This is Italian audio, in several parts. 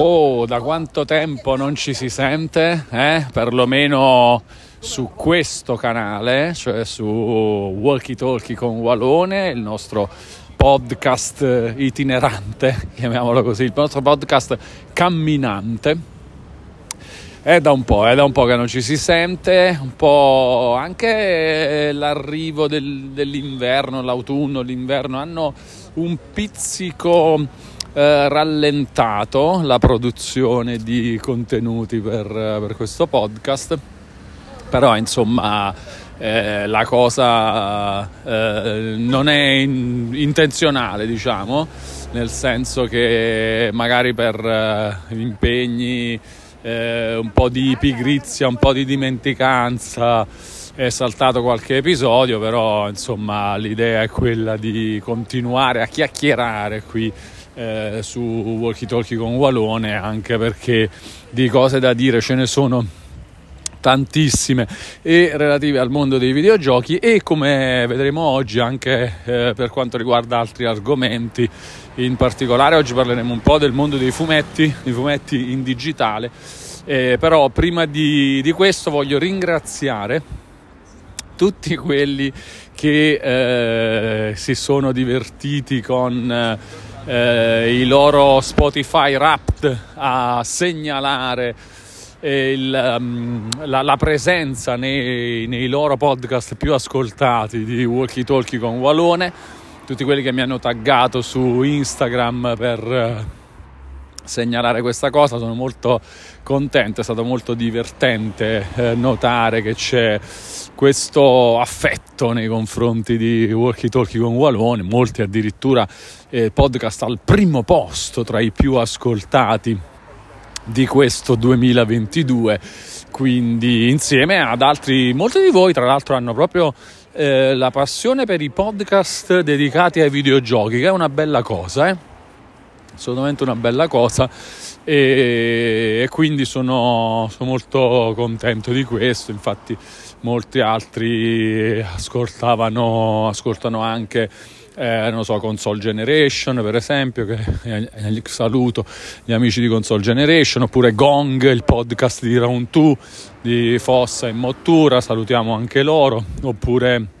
Oh, da quanto tempo non ci si sente? Eh? Perlomeno su questo canale, cioè su Walkie Talkie con Walone, il nostro podcast itinerante, chiamiamolo così, il nostro podcast camminante. È da un po', è da un po' che non ci si sente, un po' anche l'arrivo del, dell'inverno, l'autunno, l'inverno hanno un pizzico eh, rallentato la produzione di contenuti per, per questo podcast, però insomma eh, la cosa eh, non è in, intenzionale, diciamo, nel senso che magari per eh, impegni, eh, un po' di pigrizia, un po' di dimenticanza è saltato qualche episodio, però insomma l'idea è quella di continuare a chiacchierare qui eh, su Walkie Talkie con Walone, anche perché di cose da dire ce ne sono tantissime e relative al mondo dei videogiochi e come vedremo oggi anche eh, per quanto riguarda altri argomenti. In particolare oggi parleremo un po' del mondo dei fumetti i fumetti in digitale. Eh, però prima di, di, questo voglio ringraziare tutti quelli che eh, si sono divertiti con eh, eh, i loro Spotify Wrapped a segnalare eh, il, um, la, la, presenza nei, nei, loro podcast più ascoltati di Walkie Talkie con Walone, tutti quelli che mi hanno taggato su Instagram per uh, segnalare questa cosa, sono molto contento, è stato molto divertente eh, notare che c'è questo affetto nei confronti di Walkie Talkie con Walone, molti addirittura eh, podcast al primo posto tra i più ascoltati di questo 2022 quindi insieme ad altri molti di voi tra l'altro hanno proprio eh, la passione per i podcast dedicati ai videogiochi che è una bella cosa eh? Assolutamente una bella cosa e, e quindi sono, sono molto contento di questo. Infatti molti altri ascoltavano, ascoltano anche eh, non so, Console Generation per esempio, che eh, saluto gli amici di Console Generation, oppure Gong, il podcast di Round 2 di Fossa e Mottura, salutiamo anche loro, oppure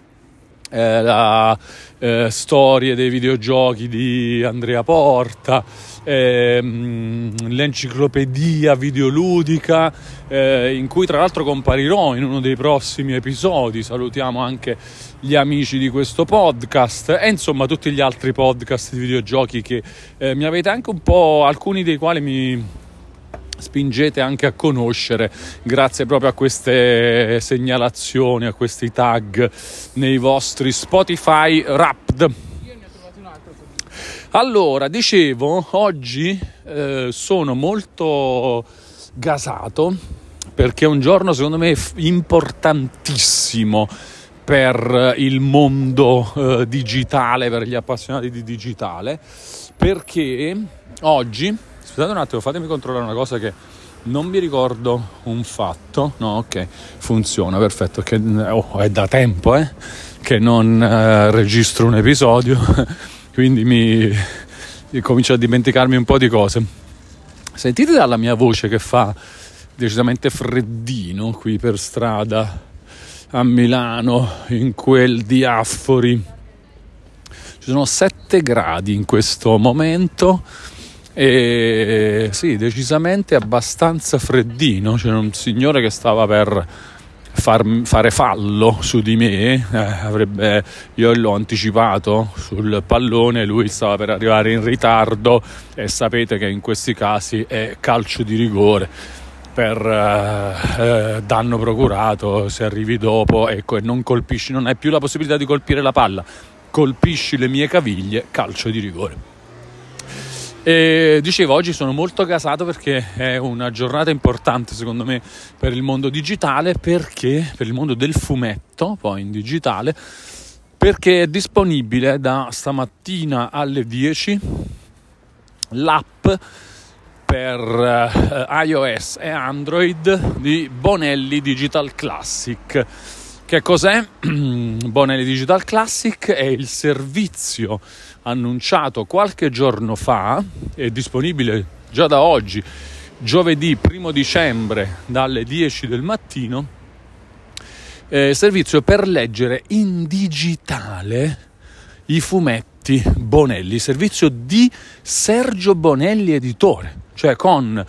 eh, la eh, storie dei videogiochi di Andrea Porta, ehm, l'enciclopedia videoludica eh, in cui tra l'altro comparirò in uno dei prossimi episodi. Salutiamo anche gli amici di questo podcast e insomma tutti gli altri podcast di videogiochi che eh, mi avete anche un po', alcuni dei quali mi spingete anche a conoscere grazie proprio a queste segnalazioni, a questi tag nei vostri Spotify Wrapped. Allora, dicevo, oggi eh, sono molto gasato perché è un giorno secondo me importantissimo per il mondo eh, digitale, per gli appassionati di digitale, perché oggi, scusate un attimo, fatemi controllare una cosa che non mi ricordo un fatto, no ok, funziona, perfetto, che, oh, è da tempo eh, che non eh, registro un episodio quindi mi, mi comincio a dimenticarmi un po' di cose. Sentite dalla mia voce che fa decisamente freddino qui per strada a Milano, in quel diaffori. Ci sono 7 gradi in questo momento e sì, decisamente abbastanza freddino. C'era un signore che stava per far, fare fallo su di me, eh, avrebbe, io l'ho anticipato sul pallone, lui stava per arrivare in ritardo e sapete che in questi casi è calcio di rigore per eh, eh, danno procurato se arrivi dopo ecco, e non colpisci, non hai più la possibilità di colpire la palla, colpisci le mie caviglie, calcio di rigore. E dicevo, oggi sono molto gasato perché è una giornata importante secondo me per il mondo digitale, perché per il mondo del fumetto, poi in digitale, perché è disponibile da stamattina alle 10 l'app per uh, iOS e Android di Bonelli Digital Classic. Che cos'è? Bonelli Digital Classic è il servizio annunciato qualche giorno fa, è disponibile già da oggi, giovedì 1 dicembre dalle 10 del mattino, eh, servizio per leggere in digitale i fumetti Bonelli, servizio di Sergio Bonelli editore, cioè con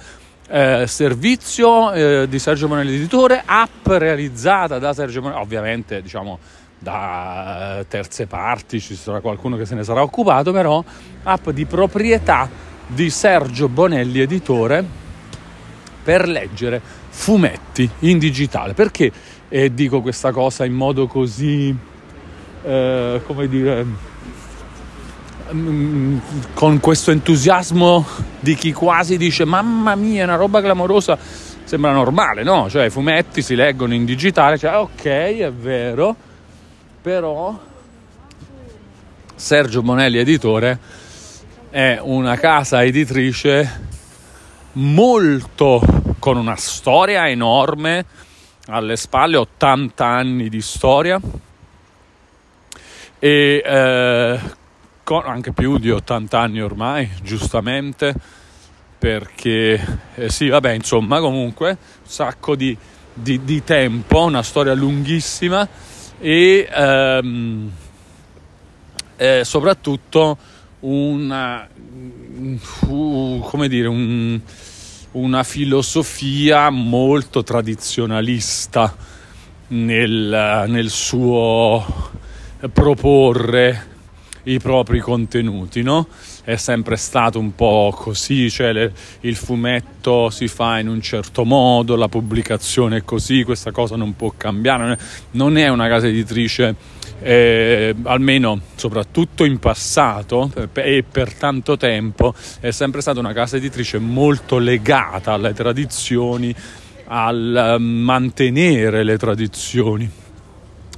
eh, servizio eh, di Sergio Bonelli editore, app realizzata da Sergio Bonelli, ovviamente diciamo da terze parti, ci sarà qualcuno che se ne sarà occupato, però app di proprietà di Sergio Bonelli editore per leggere fumetti in digitale. Perché eh, dico questa cosa in modo così, eh, come dire, mm, con questo entusiasmo di chi quasi dice mamma mia, è una roba clamorosa, sembra normale, no? Cioè i fumetti si leggono in digitale, cioè ok, è vero, però Sergio Bonelli editore è una casa editrice molto con una storia enorme alle spalle 80 anni di storia e eh, con anche più di 80 anni ormai, giustamente, perché eh, sì, vabbè, insomma, comunque un sacco di, di, di tempo, una storia lunghissima e ehm, eh, soprattutto una, uh, come dire, un, una filosofia molto tradizionalista nel, nel suo proporre i propri contenuti, no? È sempre stato un po' così, cioè le, il fumetto si fa in un certo modo, la pubblicazione è così, questa cosa non può cambiare, non è una casa editrice eh, almeno soprattutto in passato e per tanto tempo è sempre stata una casa editrice molto legata alle tradizioni, al mantenere le tradizioni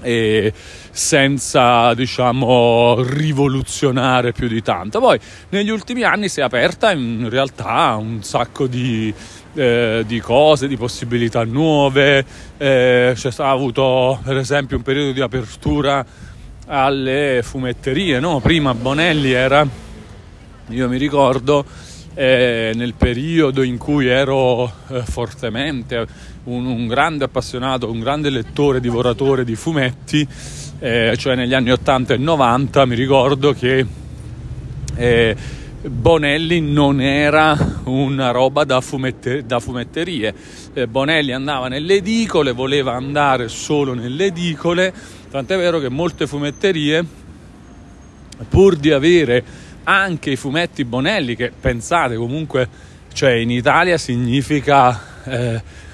e senza diciamo rivoluzionare più di tanto. Poi negli ultimi anni si è aperta in realtà un sacco di, eh, di cose, di possibilità nuove, eh, c'è stato avuto per esempio un periodo di apertura alle fumetterie, no? prima Bonelli era, io mi ricordo, eh, nel periodo in cui ero eh, fortemente un, un, grande appassionato, un grande lettore, divoratore di fumetti, eh, cioè negli anni 80 e 90, mi ricordo che eh, Bonelli non era una roba da, fumette- da fumetterie. Eh, Bonelli andava nelle edicole, voleva andare solo nelle edicole, tant'è vero che molte fumetterie, pur di avere anche i fumetti Bonelli, che pensate comunque, cioè in Italia significa... Eh,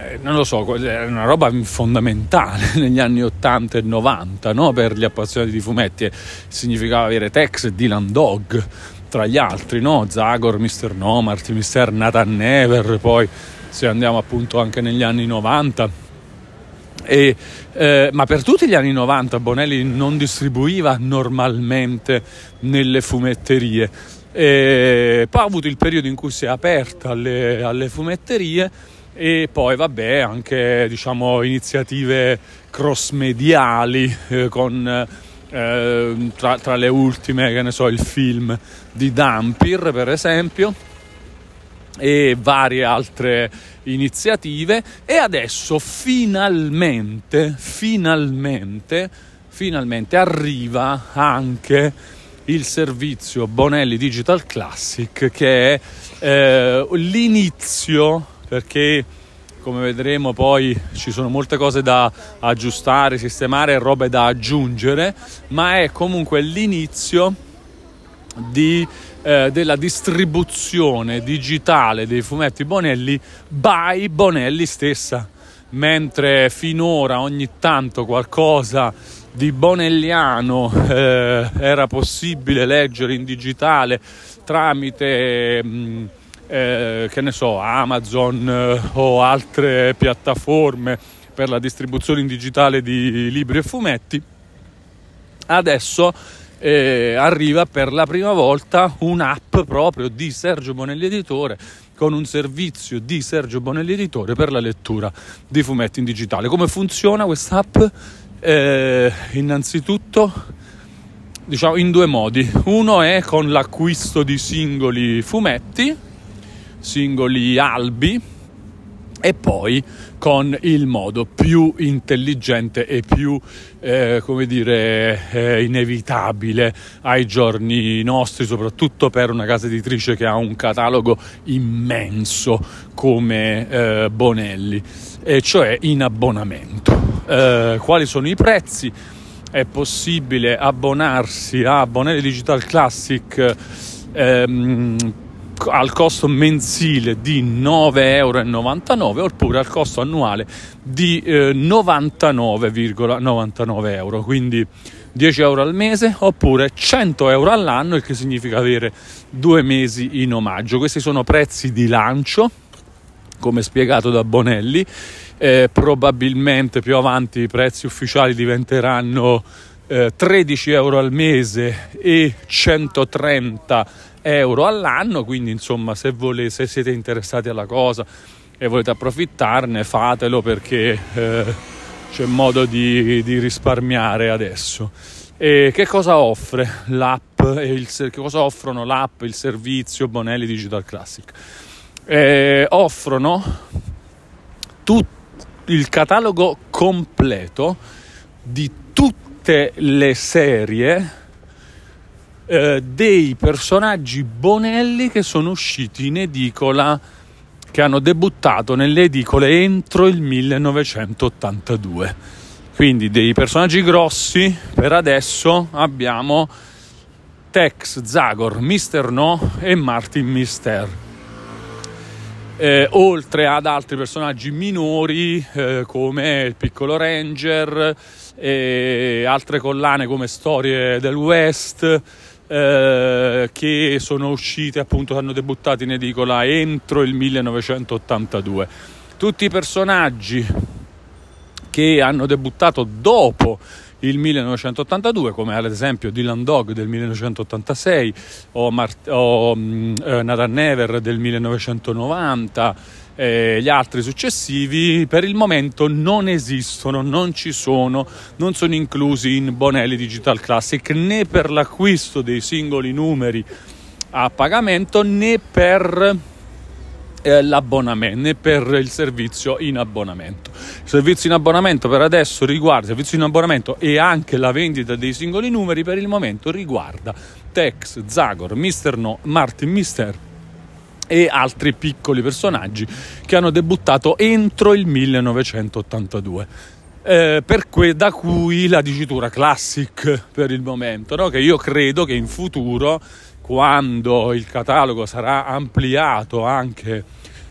eh, non lo so, è una roba fondamentale negli anni 80 e 90 no? per gli appassionati di fumetti. Significava avere Tex e Dylan Dog tra gli altri, no? Zagor, Mr. Nomart, Mr. Nathan Never, poi se andiamo appunto anche negli anni 90. E, eh, ma per tutti gli anni 90 Bonelli non distribuiva normalmente nelle fumetterie. E poi ha avuto il periodo in cui si è aperta alle, alle fumetterie e poi vabbè anche diciamo iniziative cross mediali eh, con eh, tra, tra, le ultime che ne so il film di Dampir per esempio e varie altre iniziative e adesso finalmente finalmente finalmente arriva anche il servizio Bonelli Digital Classic che è eh, l'inizio perché come vedremo poi ci sono molte cose da aggiustare, sistemare robe da aggiungere, ma è comunque l'inizio di, eh, della distribuzione digitale dei fumetti Bonelli by Bonelli stessa, mentre finora ogni tanto qualcosa di bonelliano eh, era possibile leggere in digitale tramite... Mh, mm, eh, che ne so, Amazon eh, o altre piattaforme per la distribuzione in digitale di libri e fumetti, adesso eh, arriva per la prima volta un'app proprio di Sergio Bonelli Editore con un servizio di Sergio Bonelli Editore per la lettura di fumetti in digitale. Come funziona questa app? Eh, innanzitutto diciamo in due modi. Uno è con l'acquisto di singoli fumetti singoli albi e poi con il modo più intelligente e più, eh, come dire, eh, inevitabile ai giorni nostri, soprattutto per una casa editrice che ha un catalogo immenso come eh, Bonelli, e cioè in abbonamento. Eh, quali sono i prezzi? È possibile abbonarsi a Bonelli Digital Classic ehm, al costo mensile di 9,99 euro oppure al costo annuale di eh, 99,99 euro, quindi 10 euro al mese oppure 100 euro all'anno, il che significa avere due mesi in omaggio. Questi sono prezzi di lancio, come spiegato da Bonelli. Eh, probabilmente più avanti i prezzi ufficiali diventeranno eh, 13 euro al mese e 130 euro euro all'anno, quindi insomma se, volete, se siete interessati alla cosa e volete approfittarne fatelo perché eh, c'è modo di, di, risparmiare adesso. E che cosa offre l'app e il, che cosa offrono l'app, il servizio Bonelli Digital Classic? Eh, offrono tutto il catalogo completo di tutte le serie eh, dei personaggi Bonelli che sono usciti in edicola, che hanno debuttato nelle edicole entro il 1982. Quindi dei personaggi grossi, per adesso abbiamo Tex, Zagor, Mister No e Martin Mister. Eh, oltre ad altri personaggi minori eh, come il piccolo Ranger e altre collane come Storie del West eh, che sono uscite appunto, hanno debuttato in edicola entro il 1982. Tutti i personaggi che hanno debuttato dopo il 1982, come ad esempio Dylan Dog del 1986 o, Mart- o um, Nathan Never del 1990 eh, gli altri successivi per il momento non esistono, non ci sono, non sono inclusi in Bonelli Digital Classic né per l'acquisto dei singoli numeri a pagamento né per eh, l'abbonamento per il servizio in abbonamento. Il servizio in abbonamento per adesso riguarda il servizio in abbonamento e anche la vendita dei singoli numeri per il momento riguarda Tex, Zagor, Mister No, Martin Mister e altri piccoli personaggi che hanno debuttato entro il 1982. Eh, que- da cui la dicitura classic per il momento, no? che io credo che in futuro, quando il catalogo sarà ampliato anche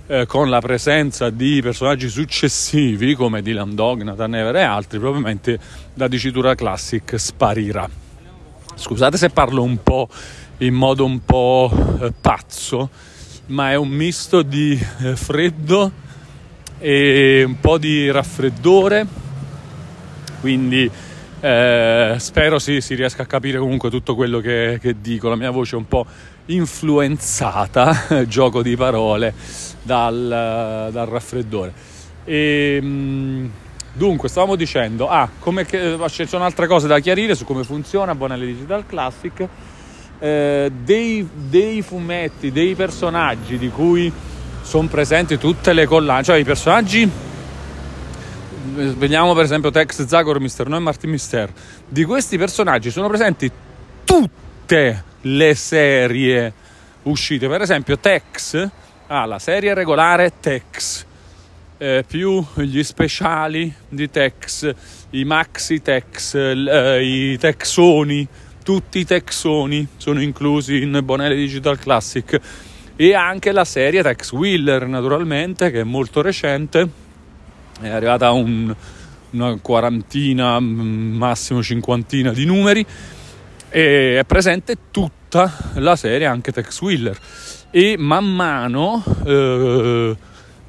eh, con la presenza di personaggi successivi come Dylan Dog, Nathan Ever e altri, probabilmente la dicitura classic sparirà. Scusate se parlo un po' in modo un po' eh, pazzo, ma è un misto di eh, freddo e un po' di raffreddore, quindi eh, spero si, si, riesca a capire comunque tutto quello che, che, dico, la mia voce è un po' influenzata, gioco di parole, dal, dal raffreddore. E, ehm, dunque, stavamo dicendo, ah, come che, ci sono altre cose da chiarire su come funziona Bonelli Digital Classic eh, dei, dei, fumetti, dei personaggi di cui sono presenti tutte le collane, cioè i personaggi, vediamo per esempio Tex, Zagor, Mister No e Martin Mister, di questi personaggi sono presenti tutte le serie uscite, per esempio Tex ha ah, la serie regolare Tex, eh, più gli speciali di Tex, i maxi Tex, eh, i Texoni, tutti i Texoni sono inclusi in Bonelli Digital Classic. E anche la serie Tex Wheeler naturalmente che è molto recente. È arrivata a un, una quarantina massimo cinquantina di numeri. E è presente tutta la serie anche Tex Wheeler. E man mano eh,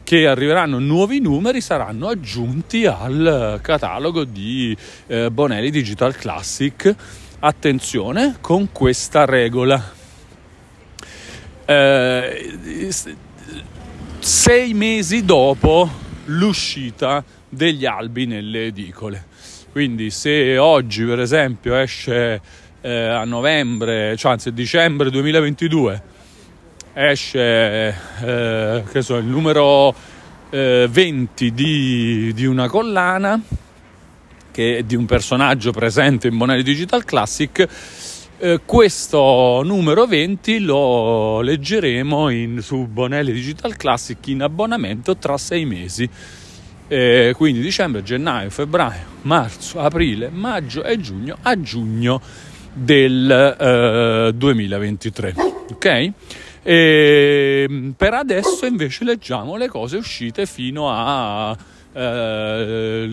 che arriveranno nuovi numeri saranno aggiunti al catalogo di eh, Bonelli Digital Classic attenzione con questa regola. Eh, sei mesi dopo l'uscita degli albi nelle edicole. Quindi se oggi per esempio esce eh, a novembre, cioè anzi a dicembre 2022, esce eh, so, il numero eh, 20 di, di una collana che è di un personaggio presente in Bonelli Digital Classic eh, questo numero 20 lo leggeremo in, su Bonelli Digital Classic in abbonamento tra sei mesi. Eh, quindi dicembre, gennaio, febbraio, marzo, aprile, maggio e giugno a giugno del eh, 2023. Ok? E per adesso invece leggiamo le cose uscite fino a eh,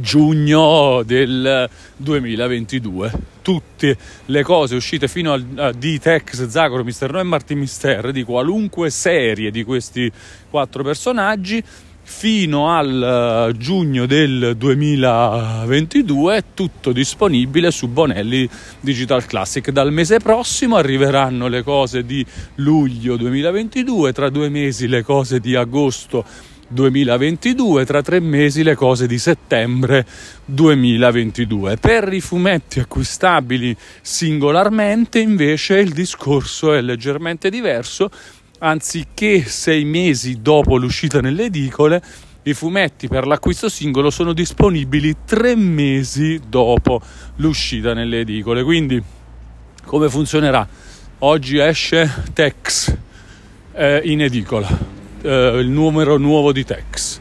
giugno del 2022. Tutte le cose uscite fino a D-Tex, Zagoro, Mister No e Martin Mister di qualunque serie di questi quattro personaggi fino al uh, giugno del 2022 è tutto disponibile su Bonelli Digital Classic. Dal mese prossimo arriveranno le cose di luglio 2022, tra due mesi le cose di agosto 2022, tra tre mesi le cose di settembre 2022. Per i fumetti acquistabili singolarmente invece il discorso è leggermente diverso, anziché sei mesi dopo l'uscita nelle edicole, i fumetti per l'acquisto singolo sono disponibili tre mesi dopo l'uscita nelle edicole. Quindi come funzionerà? Oggi esce Tex eh, in edicola eh, il numero nuovo di Tex.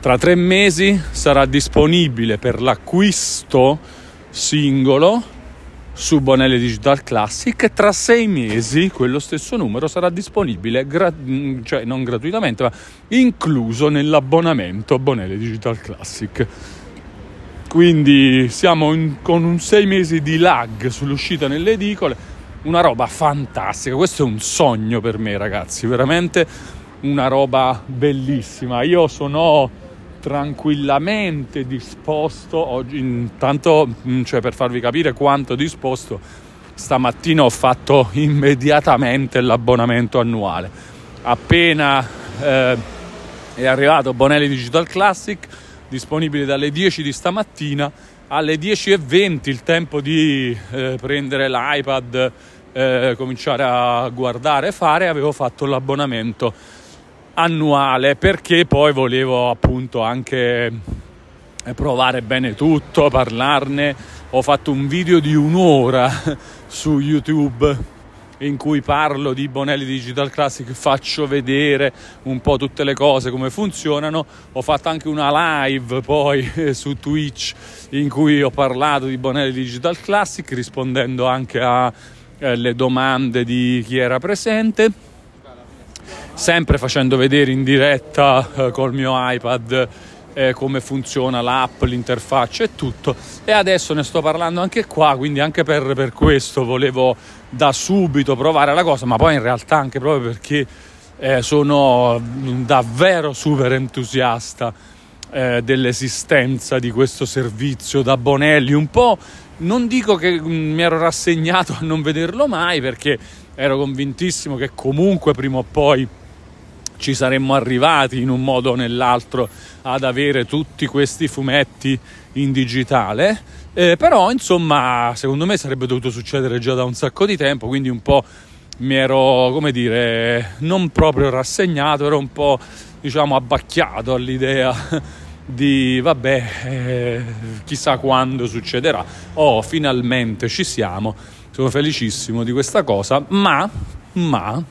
Tra tre mesi sarà disponibile per l'acquisto singolo su Bonelli Digital Classic e tra sei mesi quello stesso numero sarà disponibile, gra- cioè non gratuitamente, ma incluso nell'abbonamento Bonelli Digital Classic. Quindi siamo in, con un sei mesi di lag sull'uscita nelle edicole, una roba fantastica. Questo è un sogno per me, ragazzi, veramente una roba bellissima. Io sono tranquillamente disposto oggi, intanto mm, cioè per farvi capire quanto disposto, stamattina ho fatto immediatamente l'abbonamento annuale. Appena eh, è arrivato Bonelli Digital Classic, disponibile dalle 10 di stamattina alle 10.20 il tempo di eh, prendere l'iPad, eh, cominciare a guardare fare, avevo fatto l'abbonamento annuale perché poi volevo appunto anche eh, provare bene tutto, parlarne. Ho fatto un video di un'ora su YouTube in cui parlo di Bonelli Digital Classic, faccio vedere un po' tutte le cose, come funzionano. Ho fatto anche una live poi su Twitch in cui ho parlato di Bonelli Digital Classic rispondendo anche alle eh, domande di chi era presente sempre facendo vedere in diretta eh, col mio iPad eh, come funziona l'app, l'interfaccia e tutto. E adesso ne sto parlando anche qua, quindi anche per, per questo volevo da subito provare la cosa, ma poi in realtà anche proprio perché eh, sono davvero super entusiasta eh, dell'esistenza di questo servizio da Bonelli, un po' non dico che mm, mi ero rassegnato a non vederlo mai perché ero convintissimo che comunque prima o poi ci saremmo arrivati in un modo o nell'altro ad avere tutti questi fumetti in digitale. Eh, però insomma secondo me sarebbe dovuto succedere già da un sacco di tempo quindi un po' mi ero come dire non proprio rassegnato ero un po' diciamo abbacchiato all'idea di vabbè eh, chissà quando succederà oh finalmente ci siamo sono felicissimo di questa cosa ma ma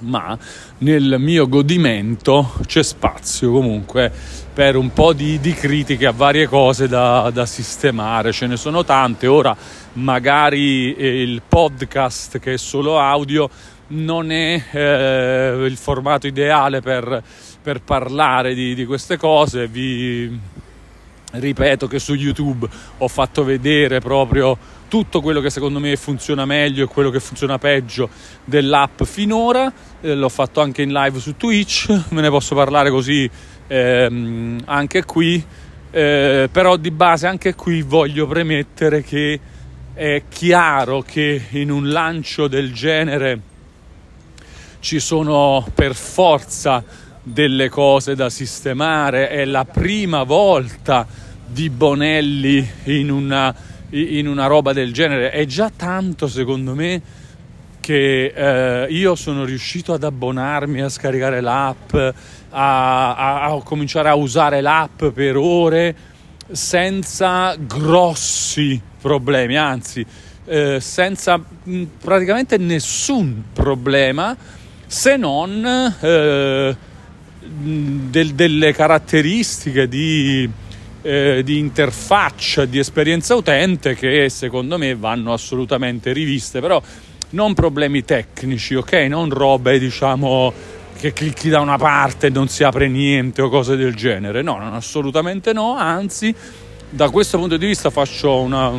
ma nel mio godimento c'è spazio comunque per un po' di, di critiche a varie cose da, da, sistemare, ce ne sono tante, ora magari eh, il podcast che è solo audio non è eh, il formato ideale per, per parlare di, di queste cose, vi ripeto che su YouTube ho fatto vedere proprio tutto quello che secondo me funziona meglio e quello che funziona peggio dell'app finora, eh, l'ho fatto anche in live su Twitch, me ne posso parlare così ehm, anche qui, eh, però di base anche qui voglio premettere che è chiaro che in un lancio del genere ci sono per forza delle cose da sistemare, è la prima volta di Bonelli in una in una roba del genere. È già tanto secondo me che eh, io sono riuscito ad abbonarmi a scaricare l'app, a, a, a cominciare a usare l'app per ore senza grossi problemi, anzi eh, senza mh, praticamente nessun problema se non eh, del, delle caratteristiche di, eh, di interfaccia, di esperienza utente che secondo me vanno assolutamente riviste, però non problemi tecnici, ok? Non robe diciamo che clicchi da una parte e non si apre niente o cose del genere. No, assolutamente no, anzi da questo punto di vista faccio una,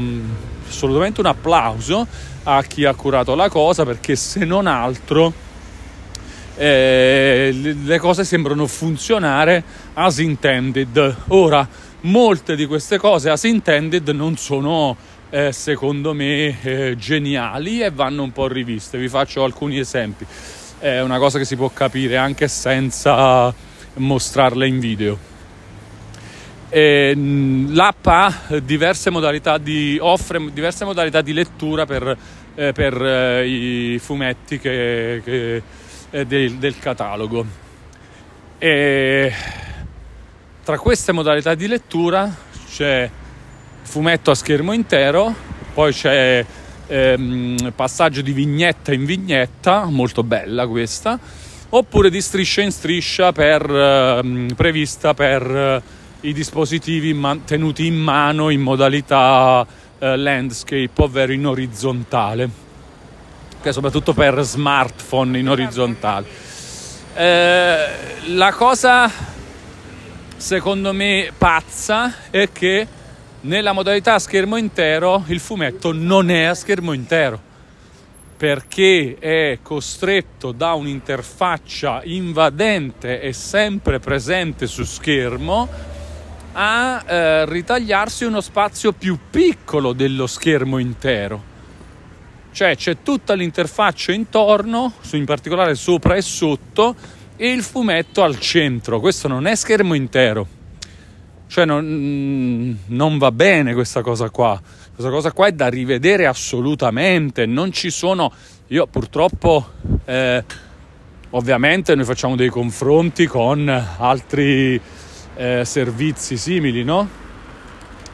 assolutamente un applauso a chi ha curato la cosa perché se non altro eh, le cose sembrano funzionare as intended. Ora, molte di queste cose as intended non sono eh, secondo me eh, geniali e vanno un po' riviste. Vi faccio alcuni esempi. È una cosa che si può capire anche senza mostrarle in video. E, l'app ha diverse modalità di, offre diverse modalità di lettura per, eh, eh, i fumetti che, che, eh, del, del, catalogo. E tra queste modalità di lettura c'è fumetto a schermo intero, poi c'è ehm, passaggio di vignetta in vignetta, molto bella questa, oppure di striscia in striscia per, ehm, prevista per i dispositivi man- tenuti in mano in modalità eh, landscape, ovvero in orizzontale, che soprattutto per smartphone in orizzontale. Eh, la cosa secondo me pazza è che nella modalità a schermo intero il fumetto non è a schermo intero perché è costretto da un'interfaccia invadente e sempre presente su schermo a eh, ritagliarsi uno spazio più piccolo dello schermo intero. Cioè c'è tutta l'interfaccia intorno, in particolare sopra e sotto, e il fumetto al centro. Questo non è schermo intero. Cioè non, mm, non va bene questa cosa qua. Questa cosa qua è da rivedere assolutamente. Non ci sono... Io purtroppo... Eh, ovviamente noi facciamo dei confronti con altri eh, servizi simili, no?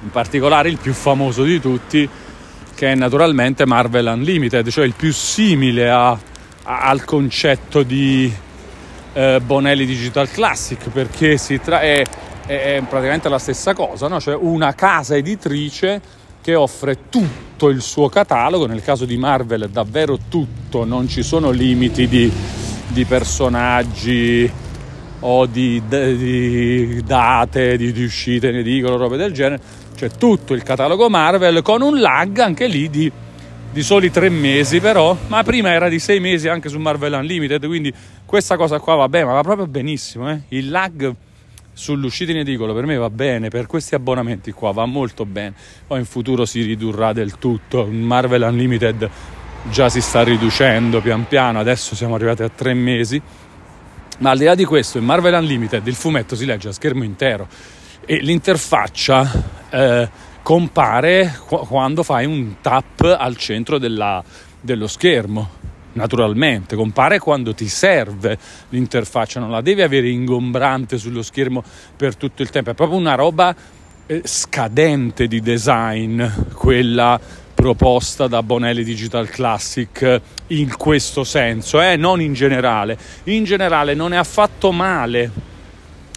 In particolare il più famoso di tutti, che è naturalmente Marvel Unlimited, cioè il più simile a, a, al concetto di eh, Bonelli Digital Classic, perché tra- è, è, praticamente la stessa cosa, no? cioè una casa editrice che offre tutto il suo catalogo, nel caso di Marvel davvero tutto, non ci sono limiti di, di personaggi, o di, di date di, di uscite in edicola, robe del genere, c'è tutto il catalogo Marvel con un lag anche lì di, di soli tre mesi però, ma prima era di sei mesi anche su Marvel Unlimited, quindi questa cosa qua va bene, ma va proprio benissimo, eh? il lag sull'uscita in edicola per me va bene, per questi abbonamenti qua va molto bene, poi in futuro si ridurrà del tutto, Marvel Unlimited già si sta riducendo pian piano, adesso siamo arrivati a tre mesi. Ma al di là di questo, in Marvel Unlimited il fumetto si legge a schermo intero e l'interfaccia eh, compare qu- quando fai un tap al centro della, dello schermo. Naturalmente, compare quando ti serve l'interfaccia, non la devi avere ingombrante sullo schermo per tutto il tempo, è proprio una roba eh, scadente di design, quella proposta da Bonelli Digital Classic in questo senso, eh? non in generale. In generale non è affatto male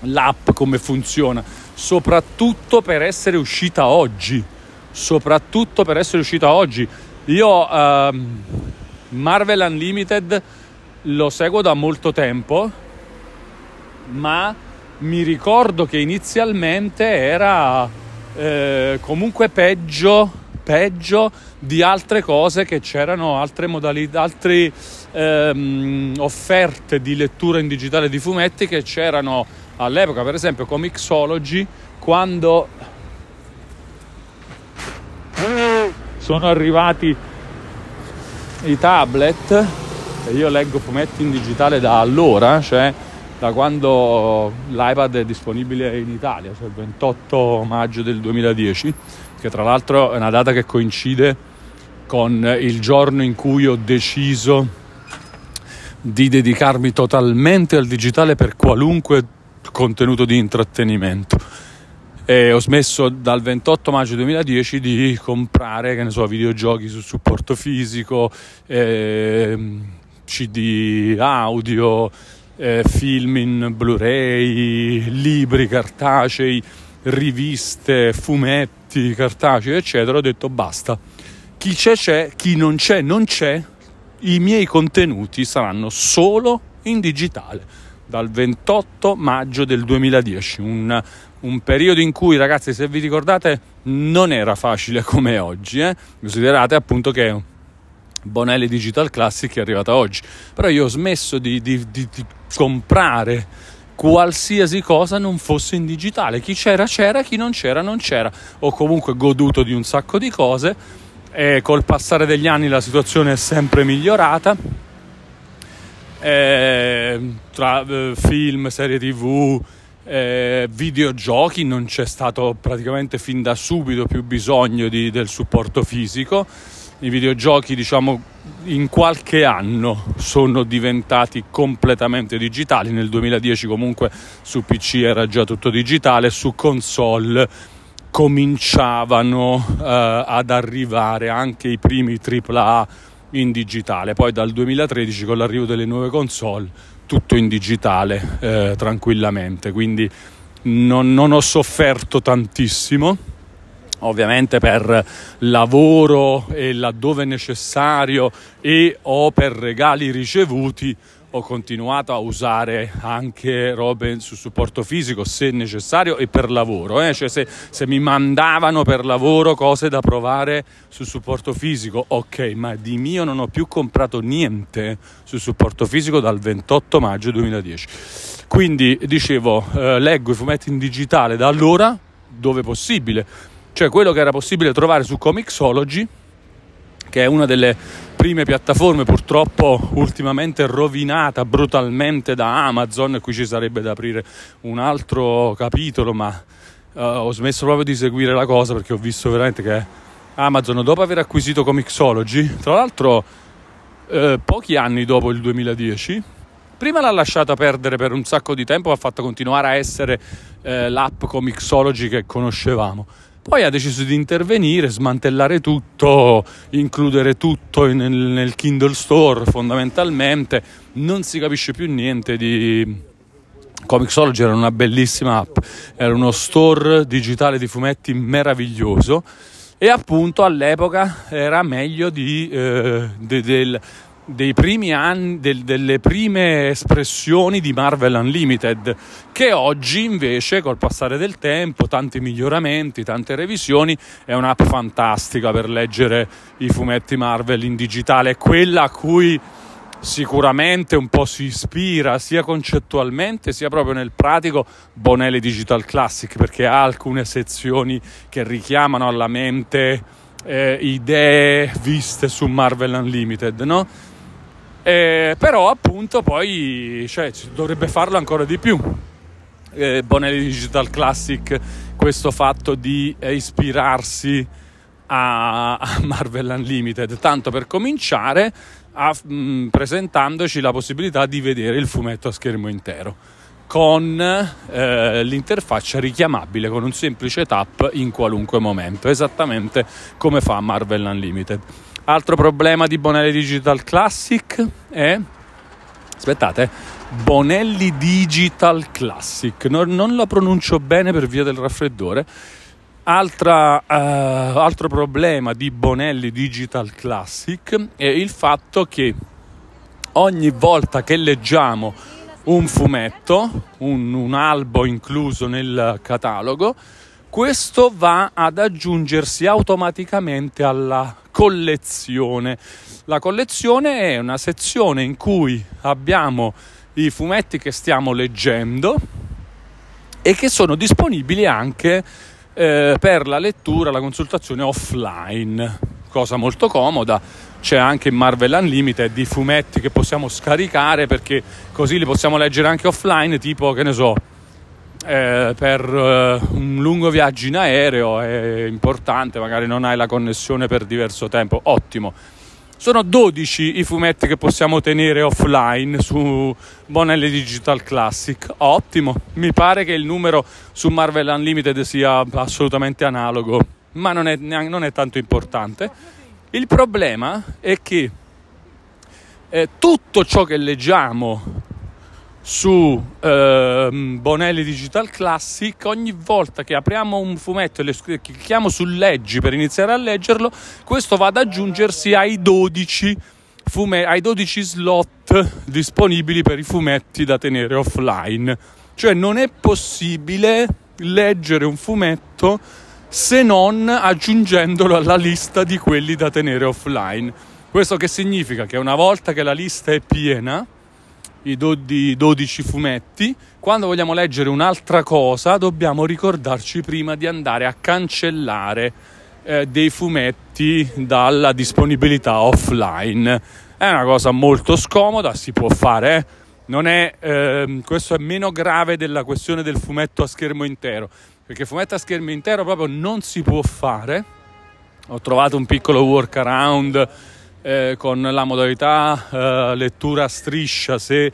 l'app come funziona, soprattutto per essere uscita oggi. Soprattutto per essere uscita oggi. Io uh, Marvel Unlimited lo seguo da molto tempo, ma mi ricordo che inizialmente era eh, comunque peggio peggio di altre cose che c'erano, altre modalità, altre ehm, offerte di lettura in digitale di fumetti che c'erano all'epoca, per esempio Comixology, quando sono arrivati i tablet e io leggo fumetti in digitale da allora, cioè da quando l'iPad è disponibile in Italia, cioè il 28 maggio del 2010 che tra l'altro è una data che coincide con il giorno in cui ho deciso di dedicarmi totalmente al digitale per qualunque contenuto di intrattenimento. E ho smesso dal 28 maggio 2010 di comprare, che ne so, videogiochi su supporto fisico, eh, CD audio, eh, film in Blu-ray, libri cartacei, riviste, fumetti cartacei, eccetera. Ho detto basta. Chi c'è c'è, chi non c'è non c'è. I miei contenuti saranno solo in digitale dal 28 maggio del 2010, un, un, periodo in cui ragazzi se vi ricordate non era facile come oggi, eh? considerate appunto che Bonelli Digital Classic è arrivata oggi, però io ho smesso di, di, di, di comprare qualsiasi cosa non fosse in digitale, chi c'era c'era, chi non c'era non c'era, ho comunque goduto di un sacco di cose e col passare degli anni la situazione è sempre migliorata. Eh, tra eh, film, serie tv, eh, videogiochi non c'è stato praticamente fin da subito più bisogno di, del supporto fisico. I videogiochi diciamo in qualche anno sono diventati completamente digitali. Nel 2010 comunque su PC era già tutto digitale su console cominciavano eh, ad arrivare anche i primi AAA in digitale. Poi dal 2013 con l'arrivo delle nuove console tutto in digitale eh, tranquillamente. Quindi non, non ho sofferto tantissimo ovviamente per lavoro e laddove necessario e o per regali ricevuti ho continuato a usare anche robe su supporto fisico se necessario e per lavoro, eh? cioè se, se, mi mandavano per lavoro cose da provare su supporto fisico, ok, ma di mio non ho più comprato niente su supporto fisico dal 28 maggio 2010. Quindi dicevo, eh, leggo i fumetti in digitale da allora dove possibile cioè quello che era possibile trovare su Comixology, che è una delle prime piattaforme purtroppo ultimamente rovinata brutalmente da Amazon, qui ci sarebbe da aprire un altro capitolo, ma uh, ho smesso proprio di seguire la cosa perché ho visto veramente che Amazon, dopo aver acquisito Comixology, tra l'altro uh, pochi anni dopo il 2010, prima l'ha lasciata perdere per un sacco di tempo, ha fatto continuare a essere uh, l'app Comixology che conoscevamo poi ha deciso di intervenire, smantellare tutto, includere tutto nel, nel Kindle Store fondamentalmente. Non si capisce più niente di, Comixology era una bellissima app, era uno store digitale di fumetti meraviglioso e appunto all'epoca era meglio di, eh, de, del, dei primi anni, del, delle prime espressioni di Marvel Unlimited, che oggi invece col passare del tempo, tanti miglioramenti, tante revisioni, è un'app fantastica per leggere i fumetti Marvel in digitale, quella a cui sicuramente un po' si ispira sia concettualmente sia proprio nel pratico Bonelli Digital Classic perché ha alcune sezioni che richiamano alla mente eh, idee viste su Marvel Unlimited, no? Eh, però appunto poi cioè, dovrebbe farlo ancora di più. Eh, Bonelli Digital Classic, questo fatto di eh, ispirarsi a, Marvel Unlimited, tanto per cominciare a, mh, presentandoci la possibilità di vedere il fumetto a schermo intero con eh, l'interfaccia richiamabile con un semplice tap in qualunque momento, esattamente come fa Marvel Unlimited. Altro problema di Bonelli Digital Classic è... Aspettate, Bonelli Digital Classic. Non, non la pronuncio bene per via del raffreddore. Altra, uh, altro problema di Bonelli Digital Classic è il fatto che ogni volta che leggiamo un fumetto, un, un albo incluso nel catalogo, questo va ad aggiungersi automaticamente alla collezione. La collezione è una sezione in cui abbiamo i fumetti che stiamo leggendo e che sono disponibili anche eh, per la lettura, la consultazione offline, cosa molto comoda. C'è anche in Marvel Unlimited di fumetti che possiamo scaricare perché così li possiamo leggere anche offline, tipo che ne so, eh, per eh, un lungo viaggio in aereo è importante, magari non hai la connessione per diverso tempo, ottimo. Sono 12 i fumetti che possiamo tenere offline su Bonelli Digital Classic. Ottimo, mi pare che il numero su Marvel Unlimited sia assolutamente analogo, ma non è, non è tanto importante. Il problema è che eh, tutto ciò che leggiamo su eh, Bonelli Digital Classic, ogni volta che apriamo un fumetto e le clicchiamo su leggi per iniziare a leggerlo, questo va ad aggiungersi ai 12, fume- ai 12 slot disponibili per i fumetti da tenere offline. Cioè non è possibile leggere un fumetto se non aggiungendolo alla lista di quelli da tenere offline. Questo che significa? Che una volta che la lista è piena, i 12 fumetti, quando vogliamo leggere un'altra cosa dobbiamo ricordarci prima di andare a cancellare eh, dei fumetti dalla disponibilità offline. È una cosa molto scomoda, si può fare, eh? è, eh, questo è meno grave della questione del fumetto a schermo intero, perché fumetto a schermo intero proprio non si può fare. Ho trovato un piccolo workaround eh, con la modalità eh, lettura striscia, se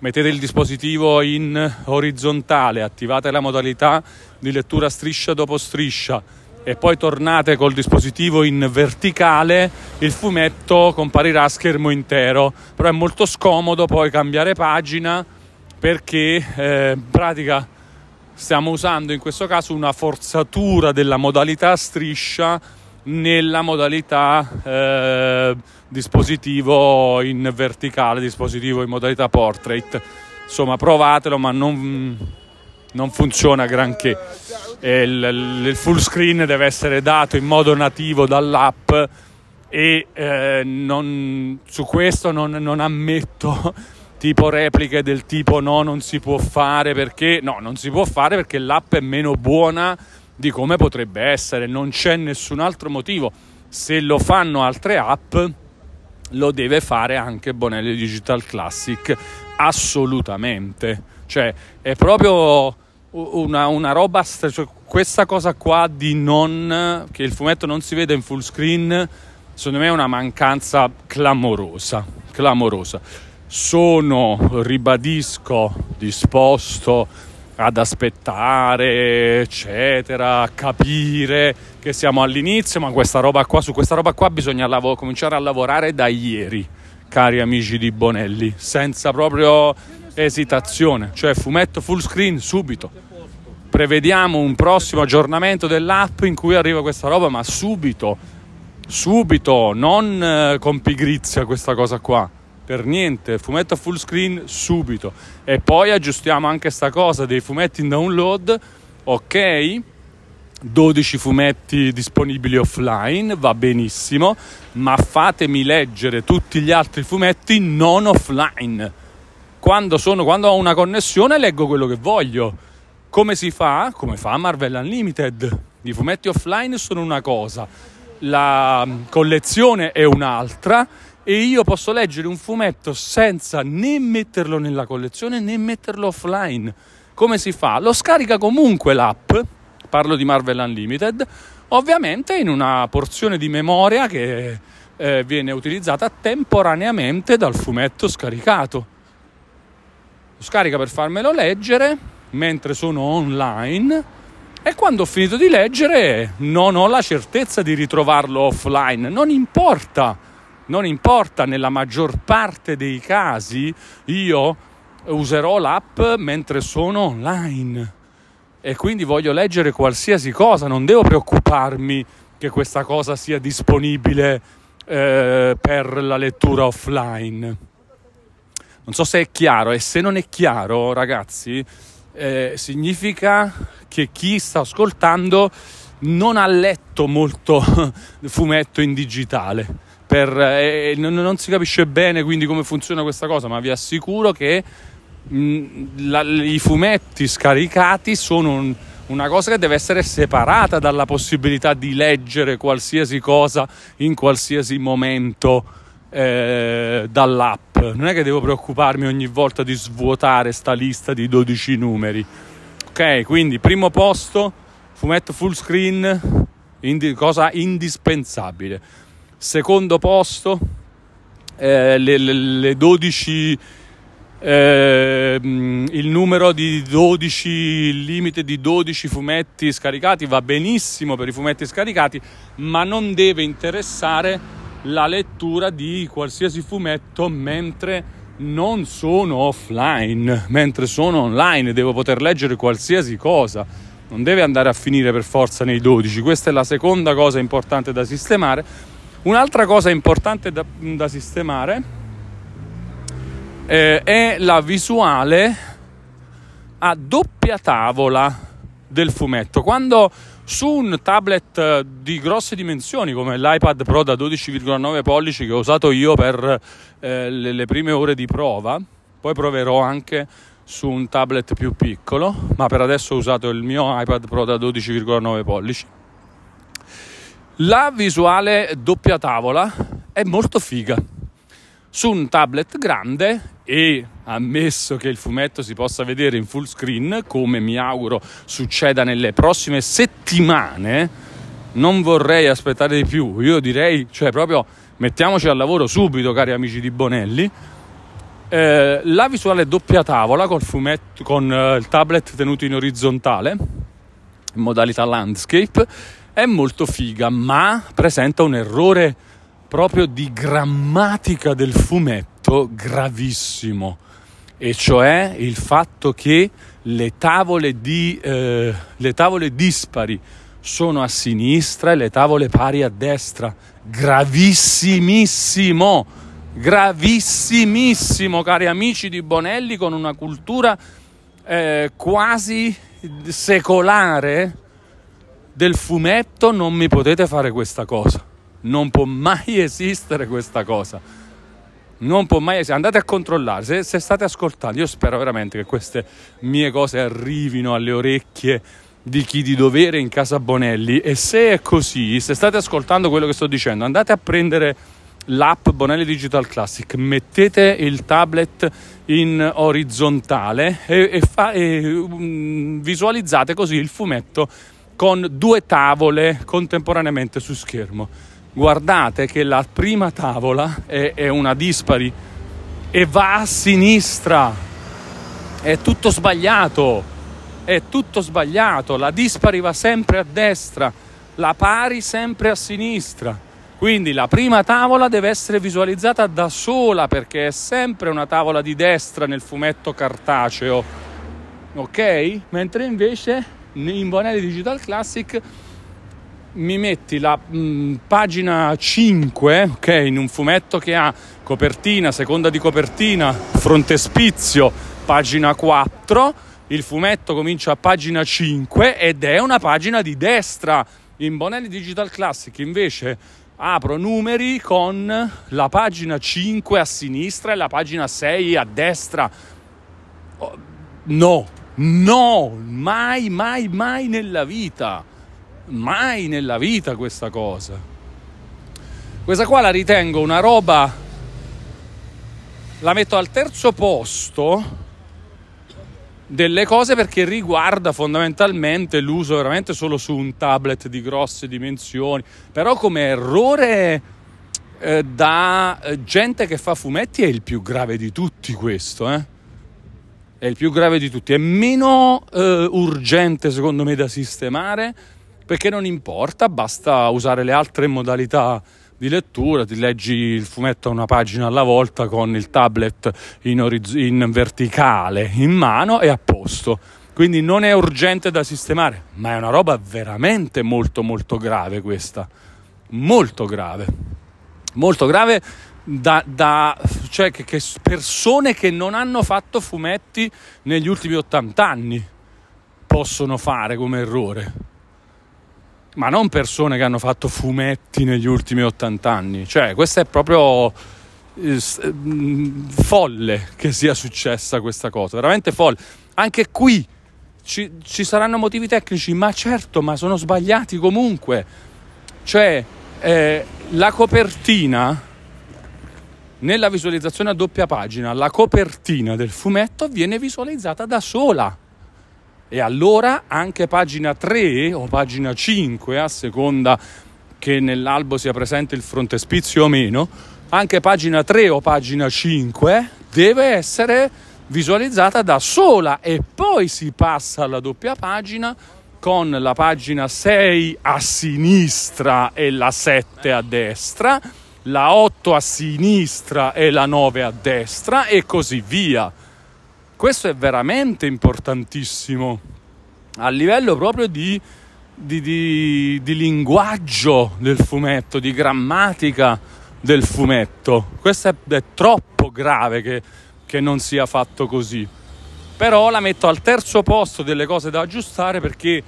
mettete il dispositivo in orizzontale, attivate la modalità di lettura striscia dopo striscia e poi tornate col dispositivo in verticale, il fumetto comparirà a schermo intero, però è molto scomodo poi cambiare pagina perché eh, in pratica stiamo usando in questo caso una forzatura della modalità striscia nella modalità eh, dispositivo in verticale, dispositivo in modalità portrait. Insomma, provatelo, ma non, non funziona granché. Il, il, full screen deve essere dato in modo nativo dall'app e eh, non, su questo non, non ammetto tipo repliche del tipo no, non si può fare perché no, non si può fare perché l'app è meno buona di come potrebbe essere, non c'è nessun altro motivo. Se lo fanno altre app, lo deve fare anche Bonelli Digital Classic, assolutamente. Cioè, è proprio una, una roba, cioè, questa cosa qua di non, che il fumetto non si vede in full screen, secondo me è una mancanza clamorosa, clamorosa. Sono, ribadisco, disposto ad aspettare, eccetera, capire che siamo all'inizio, ma questa roba qua, su questa roba qua bisogna lav- cominciare a lavorare da ieri, cari amici di Bonelli, senza proprio esitazione, cioè fumetto full screen subito. Prevediamo un prossimo aggiornamento dell'app in cui arriva questa roba, ma subito, subito, non eh, con pigrizia questa cosa qua per niente, fumetto a full screen subito e poi aggiustiamo anche sta cosa dei fumetti in download, ok? 12 fumetti disponibili offline, va benissimo, ma fatemi leggere tutti gli altri fumetti non offline. Quando, sono, quando ho una connessione leggo quello che voglio. Come si fa? Come fa Marvel Unlimited. I fumetti offline sono una cosa, la collezione è un'altra e io posso leggere un fumetto senza né metterlo nella collezione né metterlo offline. Come si fa? Lo scarica comunque l'app, parlo di Marvel Unlimited, ovviamente in una porzione di memoria che eh, viene utilizzata temporaneamente dal fumetto scaricato. Lo scarica per farmelo leggere mentre sono online e quando ho finito di leggere non ho la certezza di ritrovarlo offline, non importa non importa, nella maggior parte dei casi io userò l'app mentre sono online e quindi voglio leggere qualsiasi cosa, non devo preoccuparmi che questa cosa sia disponibile eh, per la lettura offline. Non so se è chiaro e se non è chiaro, ragazzi, eh, significa che chi sta ascoltando non ha letto molto fumetto in digitale per, eh, non, non, si capisce bene quindi come funziona questa cosa, ma vi assicuro che mh, la, i fumetti scaricati sono un, una cosa che deve essere separata dalla possibilità di leggere qualsiasi cosa in qualsiasi momento eh, dall'app. Non è che devo preoccuparmi ogni volta di svuotare sta lista di 12 numeri. Ok, Ok, quindi primo posto, fumetto full screen, indi- cosa indispensabile. Secondo posto, eh, le, le, le 12 eh, il numero di 12, il limite di 12 fumetti scaricati va benissimo per i fumetti scaricati, ma non deve interessare la lettura di qualsiasi fumetto mentre non sono offline, mentre sono online, devo poter leggere qualsiasi cosa. Non deve andare a finire per forza nei 12. Questa è la seconda cosa importante da sistemare. Un'altra cosa importante da, da sistemare eh, è la visuale a doppia tavola del fumetto. Quando su un tablet di grosse dimensioni come l'iPad Pro da 12,9 pollici che ho usato io per eh, le, le prime ore di prova, poi proverò anche su un tablet più piccolo, ma per adesso ho usato il mio iPad Pro da 12,9 pollici. La visuale doppia tavola è molto figa. Su un tablet grande e ammesso che il fumetto si possa vedere in full screen, come mi auguro succeda nelle prossime settimane, non vorrei aspettare di più. Io direi, cioè proprio mettiamoci al lavoro subito, cari amici di Bonelli. Eh, la visuale doppia tavola col fumetto, con eh, il tablet tenuto in orizzontale, in modalità landscape, è molto figa, ma presenta un errore proprio di grammatica del fumetto gravissimo, e cioè il fatto che le tavole, di, eh, le tavole dispari sono a sinistra e le tavole pari a destra. Gravissimissimo, gravissimissimo, cari amici di Bonelli, con una cultura eh, quasi secolare del fumetto, non mi potete fare questa cosa. Non può mai esistere questa cosa non può mai essere. Andate a controllare, se, se, state ascoltando, io spero veramente che queste mie cose arrivino alle orecchie di chi di dovere in casa Bonelli e se è così, se state ascoltando quello che sto dicendo, andate a prendere l'app Bonelli Digital Classic, mettete il tablet in orizzontale e, e, fa, e um, visualizzate così il fumetto con due tavole contemporaneamente su schermo guardate che la prima tavola è, è una dispari e va a sinistra. È tutto sbagliato. È tutto sbagliato. La dispari va sempre a destra, la pari sempre a sinistra. Quindi la prima tavola deve essere visualizzata da sola perché è sempre una tavola di destra nel fumetto cartaceo. Ok? Mentre invece in Bonelli Digital Classic mi metti la mh, mm, pagina 5, ok, in un fumetto che ha copertina, seconda di copertina, frontespizio, pagina 4, il fumetto comincia a pagina 5 ed è una pagina di destra. In Bonelli Digital Classic invece apro numeri con la pagina 5 a sinistra e la pagina 6 a destra. Oh, no, no, mai, mai, mai nella vita mai nella vita questa cosa. Questa qua la ritengo una roba, la metto al terzo posto delle cose perché riguarda fondamentalmente l'uso veramente solo su un tablet di grosse dimensioni, però come errore eh, da gente che fa fumetti è il più grave di tutti questo, eh? È il più grave di tutti, è meno eh, urgente secondo me da sistemare perché non importa, basta usare le altre modalità di lettura, ti leggi il fumetto una pagina alla volta con il tablet in, oriz- in verticale in mano e a posto. Quindi non è urgente da sistemare, ma è una roba veramente molto molto grave questa. Molto grave. Molto grave da, da cioè che, che persone che non hanno fatto fumetti negli ultimi 80 anni possono fare come errore ma non persone che hanno fatto fumetti negli ultimi 80 anni. Cioè, questo è proprio eh, mm, folle che sia successa questa cosa, veramente folle. Anche qui ci, ci, saranno motivi tecnici, ma certo, ma sono sbagliati comunque. Cioè, eh, la copertina, nella visualizzazione a doppia pagina, la copertina del fumetto viene visualizzata da sola. E allora anche pagina 3 o pagina 5, a seconda che nell'albo sia presente il frontespizio o meno, anche pagina 3 o pagina 5 deve essere visualizzata da sola. E poi si passa alla doppia pagina con la pagina 6 a sinistra e la 7 a destra, la 8 a sinistra e la 9 a destra e così via. Questo è veramente importantissimo a livello proprio di, di, di, di linguaggio del fumetto, di grammatica del fumetto. Questo è, è troppo grave che, che non sia fatto così. Però la metto al terzo posto delle cose da aggiustare perché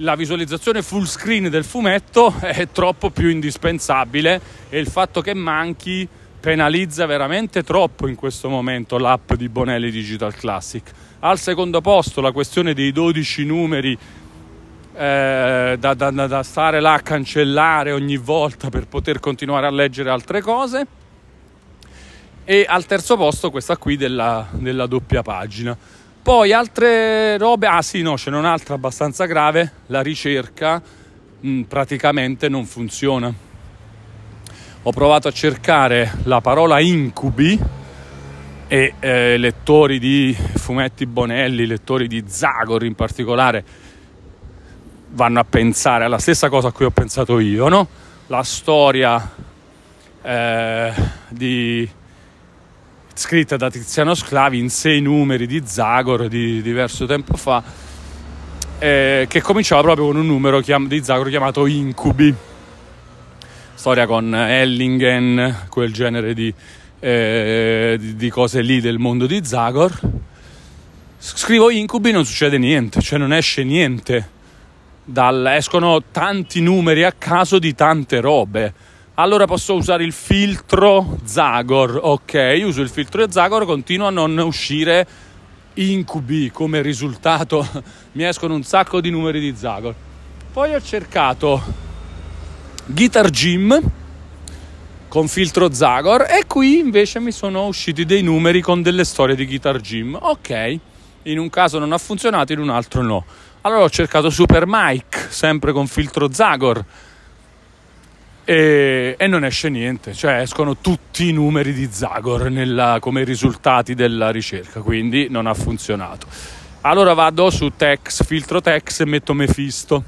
la visualizzazione full screen del fumetto è troppo più indispensabile e il fatto che manchi penalizza veramente troppo in questo momento l'app di Bonelli Digital Classic. Al secondo posto la questione dei 12 numeri eh, da, da, da stare là a cancellare ogni volta per poter continuare a leggere altre cose. E al terzo posto questa qui della, della doppia pagina. Poi altre robe, ah sì, no, c'è un'altra abbastanza grave, la ricerca mh, mm, praticamente non funziona ho provato a cercare la parola incubi e eh, lettori di fumetti Bonelli, lettori di Zagor in particolare, vanno a pensare alla stessa cosa a cui ho pensato io, no? La storia eh, di, scritta da Tiziano Sclavi in sei numeri di Zagor di diverso tempo fa, eh, che cominciava proprio con un numero chiam- di Zagor chiamato Incubi storia con Ellingen, quel genere di, eh, di, cose lì del mondo di Zagor. Scrivo incubi, non succede niente, cioè non esce niente. Dal, escono tanti numeri a caso di tante robe. Allora posso usare il filtro Zagor, ok, uso il filtro Zagor, continuo a non uscire incubi come risultato, mi escono un sacco di numeri di Zagor. Poi ho cercato Guitar Gym con filtro Zagor e qui invece mi sono usciti dei numeri con delle storie di Guitar Gym. Ok, in un caso non ha funzionato, in un altro no. Allora ho cercato Super Mike, sempre con filtro Zagor. E, e, non esce niente, cioè escono tutti i numeri di Zagor nella, come risultati della ricerca, quindi non ha funzionato. Allora vado su Tex, filtro Tex e metto Mephisto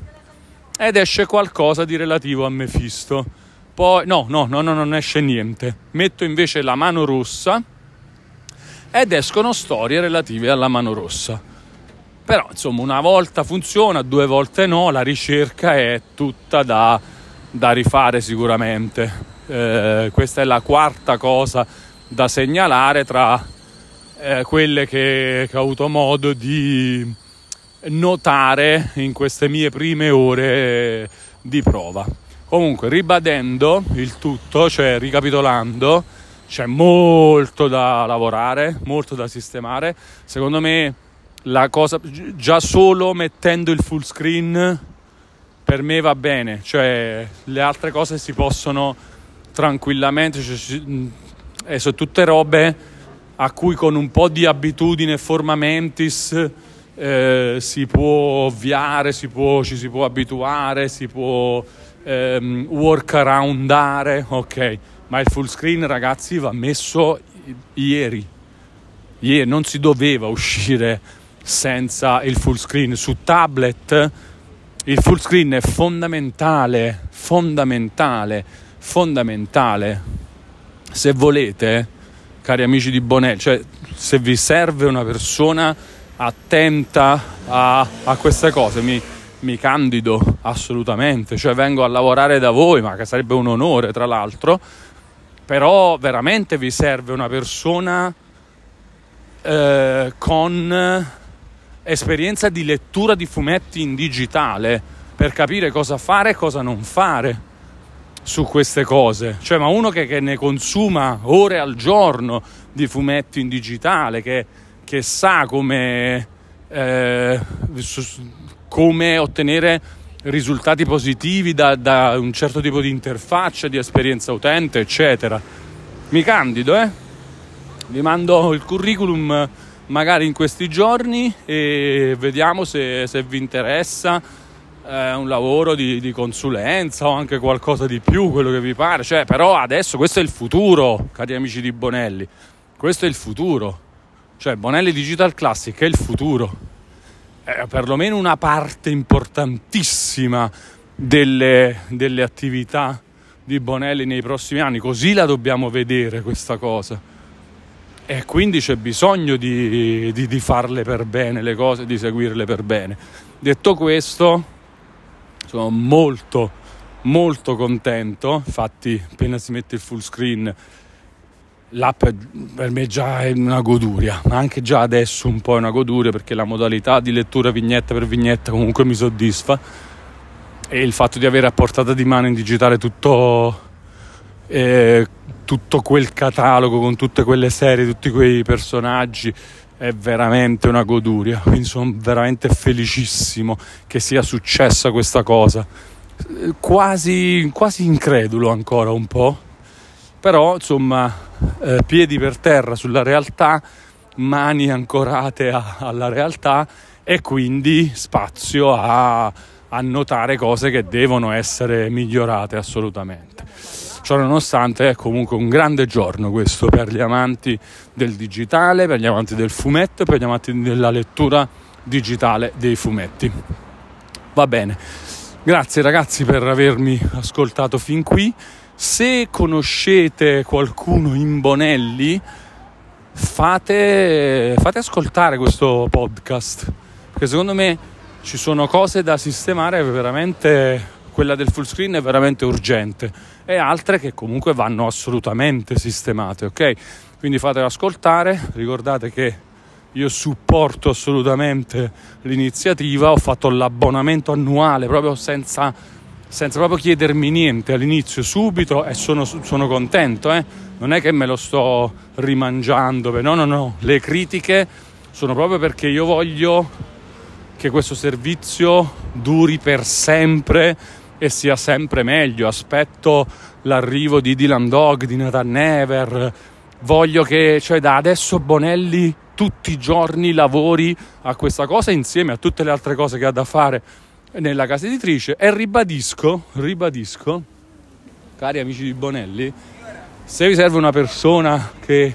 ed esce qualcosa di relativo a Mephisto. Poi, no, no, no, no, non esce niente. Metto invece la mano rossa ed escono storie relative alla mano rossa. Però, insomma, una volta funziona, due volte no, la ricerca è tutta da, da rifare sicuramente. Eh, questa è la quarta cosa da segnalare tra eh, quelle che, che ho avuto modo di notare in queste mie prime ore di prova. Comunque, ribadendo il tutto, cioè ricapitolando, c'è molto da lavorare, molto da sistemare. Secondo me, la cosa già solo mettendo il full screen per me va bene, cioè le altre cose si possono tranquillamente, cioè, e sono tutte robe a cui con un po' di abitudine, forma mentis eh, si può ovviare, si può, ci si può abituare, si può ehm, workaroundare, ok, ma il full screen ragazzi va messo ieri, ieri non si doveva uscire senza il full screen. Su tablet il full screen è fondamentale fondamentale fondamentale. Se volete cari amici di Bonelli cioè se vi serve una persona attenta a, a queste cose, mi, mi candido assolutamente, cioè vengo a lavorare da voi, ma che sarebbe un onore tra l'altro, però veramente vi serve una persona eh, con esperienza di lettura di fumetti in digitale per capire cosa fare e cosa non fare su queste cose, cioè ma uno che, che ne consuma ore al giorno di fumetti in digitale, che che sa come, eh, come ottenere risultati positivi da, da, un certo tipo di interfaccia, di esperienza utente, eccetera. Mi candido, eh? Vi mando il curriculum magari in questi giorni e vediamo se, se vi interessa eh, un lavoro di, di, consulenza o anche qualcosa di più, quello che vi pare. Cioè, però adesso questo è il futuro, cari amici di Bonelli. Questo è il futuro. Cioè, Bonelli Digital Classic è il futuro. È perlomeno una parte importantissima delle, delle attività di Bonelli nei prossimi anni. Così la dobbiamo vedere questa cosa e quindi c'è bisogno di, di, di, farle per bene le cose, di seguirle per bene. Detto questo, sono molto molto contento, infatti appena si mette il full screen l'app per me già è una goduria, ma anche già adesso un po' è una goduria perché la modalità di lettura vignetta per vignetta comunque mi soddisfa. E il fatto di avere a portata di mano in digitale tutto eh, tutto quel catalogo con tutte quelle serie, tutti quei personaggi è veramente una goduria. Quindi sono veramente felicissimo che sia successa questa cosa. Quasi, quasi incredulo ancora un po', però insomma, eh, piedi per terra sulla realtà, mani ancorate a, alla realtà e quindi spazio a, a notare cose che devono essere migliorate assolutamente. Ciò nonostante è comunque un grande giorno questo per gli amanti del digitale, per gli amanti del fumetto e per gli amanti della lettura digitale dei fumetti. Va bene, grazie ragazzi per avermi ascoltato fin qui. Se conoscete qualcuno in Bonelli, fate, fate ascoltare questo podcast, perché secondo me ci sono cose da sistemare veramente quella del full screen è veramente urgente e altre che comunque vanno assolutamente sistemate, ok? Quindi fatelo ascoltare, ricordate che io supporto assolutamente l'iniziativa, ho fatto l'abbonamento annuale proprio senza, senza proprio chiedermi niente all'inizio, subito e sono, sono contento, eh? non è che me lo sto rimangiando, no, no, no, le critiche sono proprio perché io voglio che questo servizio duri per sempre e sia sempre meglio. Aspetto l'arrivo di Dylan Dog, di Nathan Never. Voglio che, cioè, da adesso Bonelli tutti i giorni lavori a questa cosa insieme a tutte le altre cose che ha da fare nella casa editrice e ribadisco, ribadisco, cari amici di Bonelli, se vi serve una persona che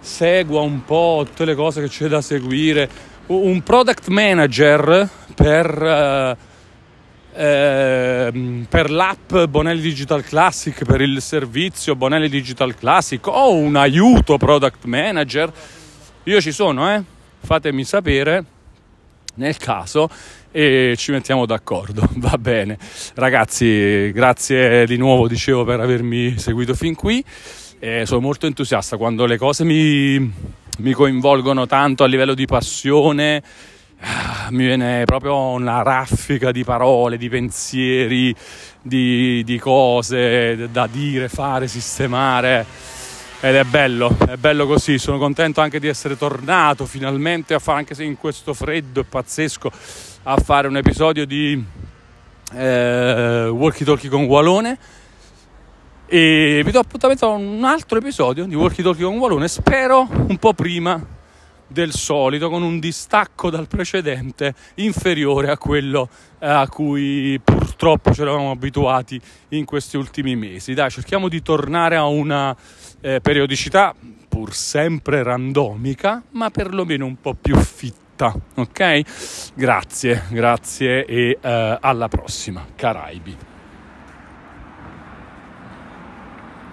segua un po' tutte le cose che c'è da seguire, un product manager per... Uh, Ehm, per l'app Bonelli Digital Classic, per il servizio Bonelli Digital Classic o un aiuto product manager, io ci sono, eh? fatemi sapere nel caso e ci mettiamo d'accordo. Va bene, ragazzi, grazie di nuovo, dicevo, per avermi seguito fin qui. E sono molto entusiasta quando le cose mi, mi coinvolgono tanto a livello di passione mi viene proprio una raffica di parole, di pensieri, di, di, cose da dire, fare, sistemare. Ed è bello, è bello così. Sono contento anche di essere tornato finalmente a fare, anche se in questo freddo è pazzesco, a fare un episodio di eh, Walkie Talkie con Walone. E vi do appuntamento a un altro episodio di Walkie Talkie con Walone. Spero un po' prima del solito con un distacco dal precedente inferiore a quello eh, a cui purtroppo ci eravamo abituati in questi ultimi mesi. Dai, cerchiamo di tornare a una eh, periodicità pur sempre randomica, ma perlomeno un po' più fitta, ok? Grazie, grazie e eh, alla prossima, Caraibi.